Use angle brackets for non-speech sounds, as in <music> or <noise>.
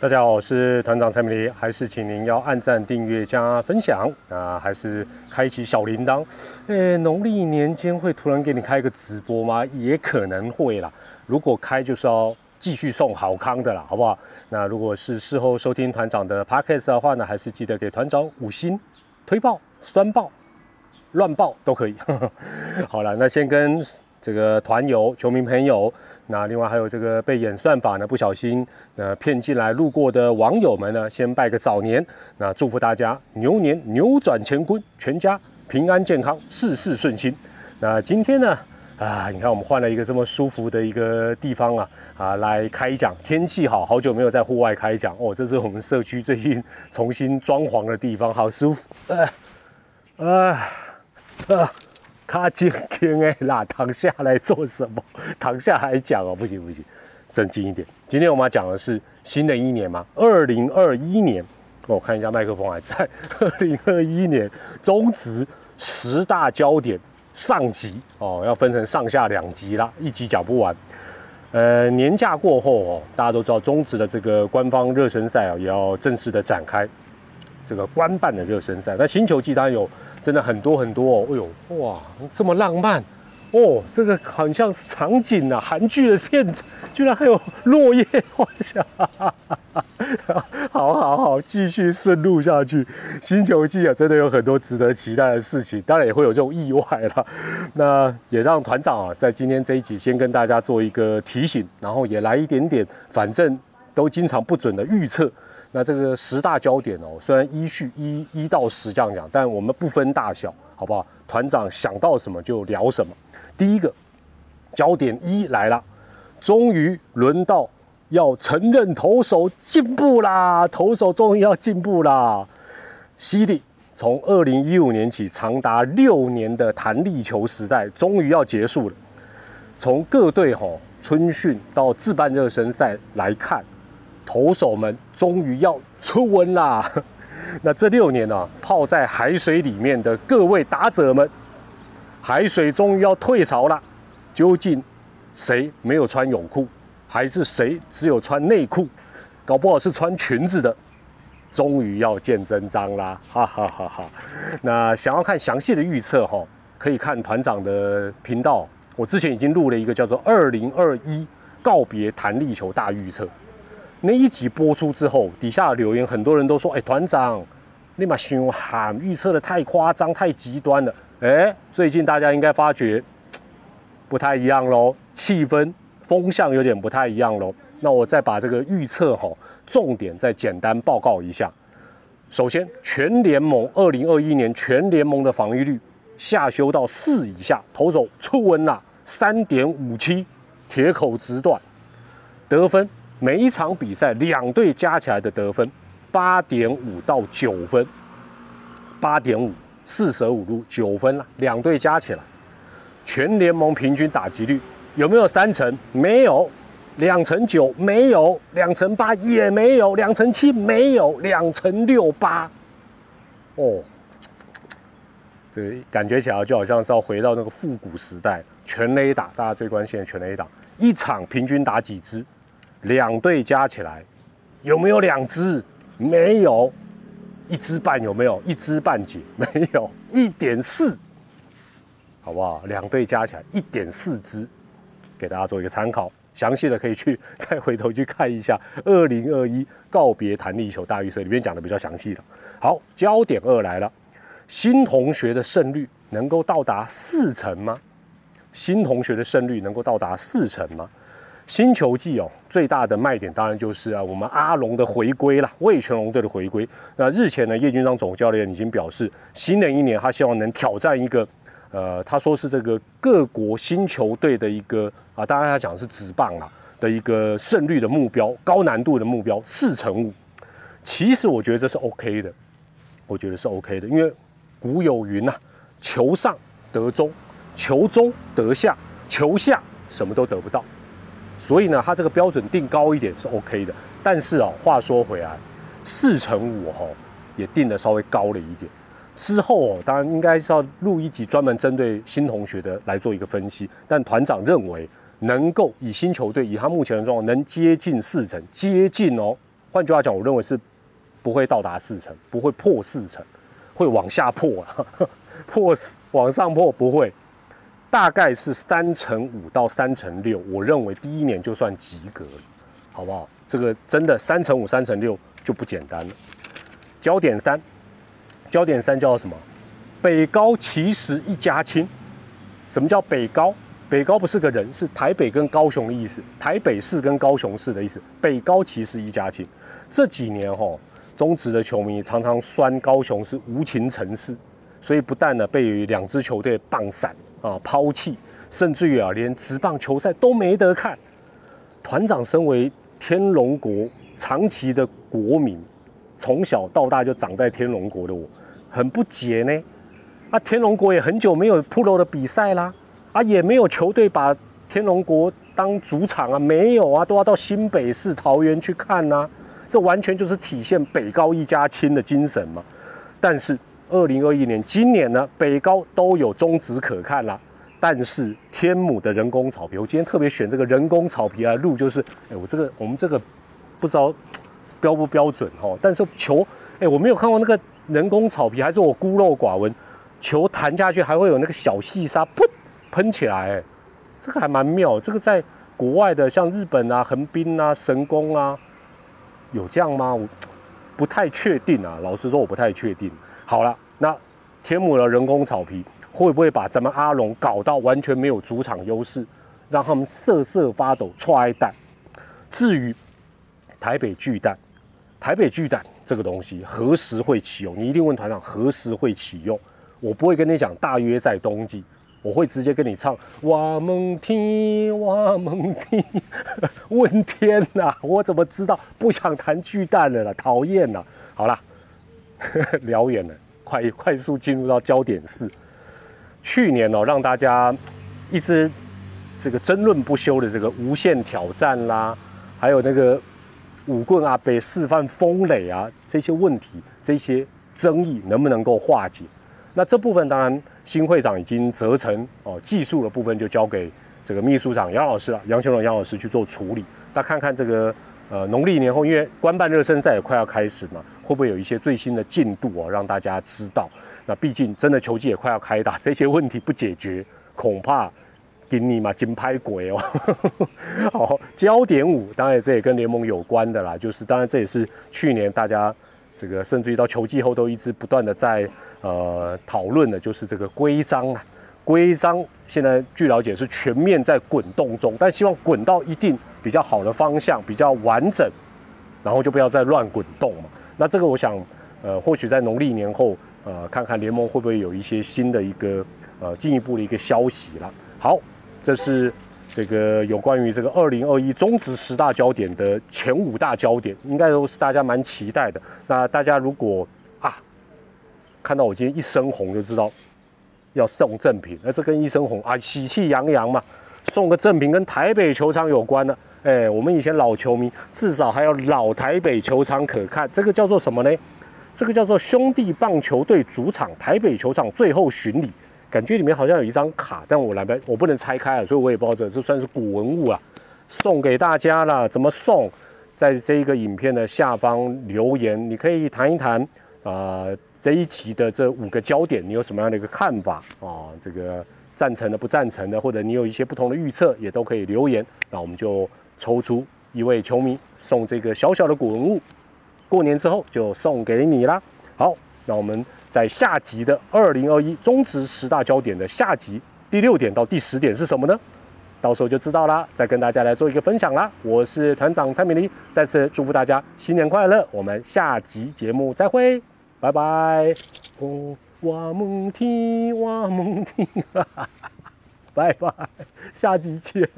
大家好，我是团长蔡明黎，还是请您要按赞、订阅、加分享啊，还是开启小铃铛？诶，农历年间会突然给你开个直播吗？也可能会啦。如果开就是要继续送好康的啦，好不好？那如果是事后收听团长的 podcast 的话呢，还是记得给团长五星推爆、酸爆、乱爆都可以。<laughs> 好了，那先跟这个团友、球迷朋友。那另外还有这个被演算法呢不小心呃骗进来路过的网友们呢，先拜个早年，那祝福大家牛年扭转乾坤，全家平安健康，事事顺心。那今天呢啊，你看我们换了一个这么舒服的一个地方啊啊来开讲，天气好好久没有在户外开讲哦，这是我们社区最近重新装潢的地方，好舒服。哎哎啊！他今天哎啦，躺下来做什么？躺下来讲哦，不行不行，正经一点。今天我们要讲的是新的一年嘛，二零二一年。我看一下麦克风还在。二零二一年中职十大焦点上集哦，要分成上下两集啦，一集讲不完。呃，年假过后哦，大家都知道中职的这个官方热身赛啊，也要正式的展开这个官办的热身赛。那新球季当然有。真的很多很多哦，哎呦哇，这么浪漫哦，这个很像是场景啊，韩剧的片子，居然还有落叶花香，<laughs> 好好好，继续顺路下去。星球季啊，真的有很多值得期待的事情，当然也会有这种意外了。那也让团长啊，在今天这一集先跟大家做一个提醒，然后也来一点点，反正都经常不准的预测。那这个十大焦点哦，虽然依序一一到十这样讲，但我们不分大小，好不好？团长想到什么就聊什么。第一个焦点一来了，终于轮到要承认投手进步啦，投手终于要进步啦。西利从二零一五年起长达六年的弹力球时代终于要结束了。从各队吼春训到自办热身赛来看。投手们终于要出温啦！<laughs> 那这六年呢，泡在海水里面的各位打者们，海水终于要退潮了。究竟谁没有穿泳裤，还是谁只有穿内裤？搞不好是穿裙子的，终于要见真章啦！<laughs> 哈哈哈哈！那想要看详细的预测哈，可以看团长的频道。我之前已经录了一个叫做《二零二一告别弹力球大预测》。那一集播出之后，底下留言很多人都说：“哎，团长，立马凶喊，预测的太夸张、太极端了。”哎，最近大家应该发觉不太一样喽，气氛风向有点不太一样喽。那我再把这个预测哈，重点再简单报告一下。首先，全联盟二零二一年全联盟的防御率下修到四以下，投手出温了三点五七，铁口直断，得分。每一场比赛，两队加起来的得分八点五到九分，八点五四舍五入九分了。两队加起来，全联盟平均打击率有没有三成？没有，两成九没有，两成八也没有，两成七没有，两成六八。哦，这感觉起来就好像是要回到那个复古时代，全垒打，大家最关心的全垒打，一场平均打几支？两队加起来有没有两支？没有，一支半有没有？一支半解没有，一点四，好不好？两队加起来一点四支，给大家做一个参考。详细的可以去 <laughs> 再回头去看一下二零二一告别弹力球大预测里面讲的比较详细的。好，焦点二来了，新同学的胜率能够到达四成吗？新同学的胜率能够到达四成吗？新球季哦，最大的卖点当然就是啊，我们阿龙的回归了，魏全龙队的回归。那日前呢，叶军章总教练已经表示，新的一年他希望能挑战一个，呃，他说是这个各国新球队的一个啊，当然他讲的是直棒啊的一个胜率的目标，高难度的目标四乘五。其实我觉得这是 OK 的，我觉得是 OK 的，因为古有云呐，球上得中，球中得下，球下什么都得不到。所以呢，它这个标准定高一点是 OK 的，但是啊，话说回来，四乘五哈也定的稍微高了一点。之后哦，当然应该是要录一集专门针对新同学的来做一个分析。但团长认为，能够以新球队以他目前的状况能接近四成，接近哦，换句话讲，我认为是不会到达四成，不会破四成，会往下破啊，破往上破不会，大概是三乘五到三乘六，我认为第一年就算及格了，好不好？这个真的三乘五、三乘六就不简单了。焦点三，焦点三叫什么？北高其实一家亲。什么叫北高？北高不是个人，是台北跟高雄的意思，台北市跟高雄市的意思。北高其实一家亲。这几年哈，中职的球迷常常酸高雄是无情城市，所以不但呢被两支球队棒散啊抛弃，甚至于啊连职棒球赛都没得看。团长身为天龙国长期的国民，从小到大就长在天龙国的我，很不解呢。啊，天龙国也很久没有 Pro 的比赛啦，啊，也没有球队把天龙国当主场啊，没有啊，都要到新北市桃园去看呐，这完全就是体现北高一家亲的精神嘛。但是二零二一年今年呢，北高都有中止可看了，但是天母的人工草皮，我今天特别选这个人工草皮来录，就是，哎，我这个我们这个不知道标不标准哈，但是球，哎，我没有看过那个人工草皮，还是我孤陋寡闻。球弹下去还会有那个小细沙噗喷起来，这个还蛮妙。这个在国外的像日本啊、横滨啊、神宫啊，有这样吗？我不太确定啊。老实说，我不太确定。好了，那天母的人工草皮会不会把咱们阿龙搞到完全没有主场优势，让他们瑟瑟发抖、踹蛋？至于台北巨蛋，台北巨蛋这个东西何时会启用？你一定问团长何时会启用？我不会跟你讲，大约在冬季，我会直接跟你唱。哇蒙听，哇蒙听，<laughs> 问天呐！我怎么知道？不想谈巨蛋了啦，讨厌了。好了，<laughs> 聊远了，快快速进入到焦点四。去年哦，让大家一直这个争论不休的这个无限挑战啦，还有那个武棍阿北示范风垒啊，这些问题、这些争议能不能够化解？那这部分当然新会长已经责成哦，技术的部分就交给这个秘书长杨老师了，杨修荣杨老师去做处理。那看看这个呃农历年后，因为官办热身赛也快要开始嘛，会不会有一些最新的进度啊，让大家知道？那毕竟真的球季也快要开打，这些问题不解决，恐怕给你嘛金拍鬼哦。<laughs> 好，焦点五，当然这也跟联盟有关的啦，就是当然这也是去年大家这个甚至于到球季后都一直不断的在。呃，讨论的就是这个规章啊，规章现在据了解是全面在滚动中，但希望滚到一定比较好的方向，比较完整，然后就不要再乱滚动嘛。那这个我想，呃，或许在农历年后，呃，看看联盟会不会有一些新的一个呃进一步的一个消息了。好，这是这个有关于这个二零二一中职十大焦点的前五大焦点，应该都是大家蛮期待的。那大家如果啊看到我今天一身红，就知道要送赠品。那这跟一身红啊，喜气洋洋嘛，送个赠品跟台北球场有关的。哎，我们以前老球迷至少还有老台北球场可看。这个叫做什么呢？这个叫做兄弟棒球队主场台北球场最后巡礼。感觉里面好像有一张卡，但我来不我不能拆开了，所以我也不知道这这算是古文物啊，送给大家了。怎么送？在这一个影片的下方留言，你可以谈一谈啊。这一集的这五个焦点，你有什么样的一个看法啊？这个赞成的、不赞成的，或者你有一些不同的预测，也都可以留言。那我们就抽出一位球迷送这个小小的古文物，过年之后就送给你啦。好，那我们在下集的二零二一中职十大焦点的下集第六点到第十点是什么呢？到时候就知道啦。再跟大家来做一个分享啦。我是团长蔡美丽，再次祝福大家新年快乐。我们下集节目再会。拜拜，哦，我梦听，我梦听，哈哈哈，拜拜，下集见。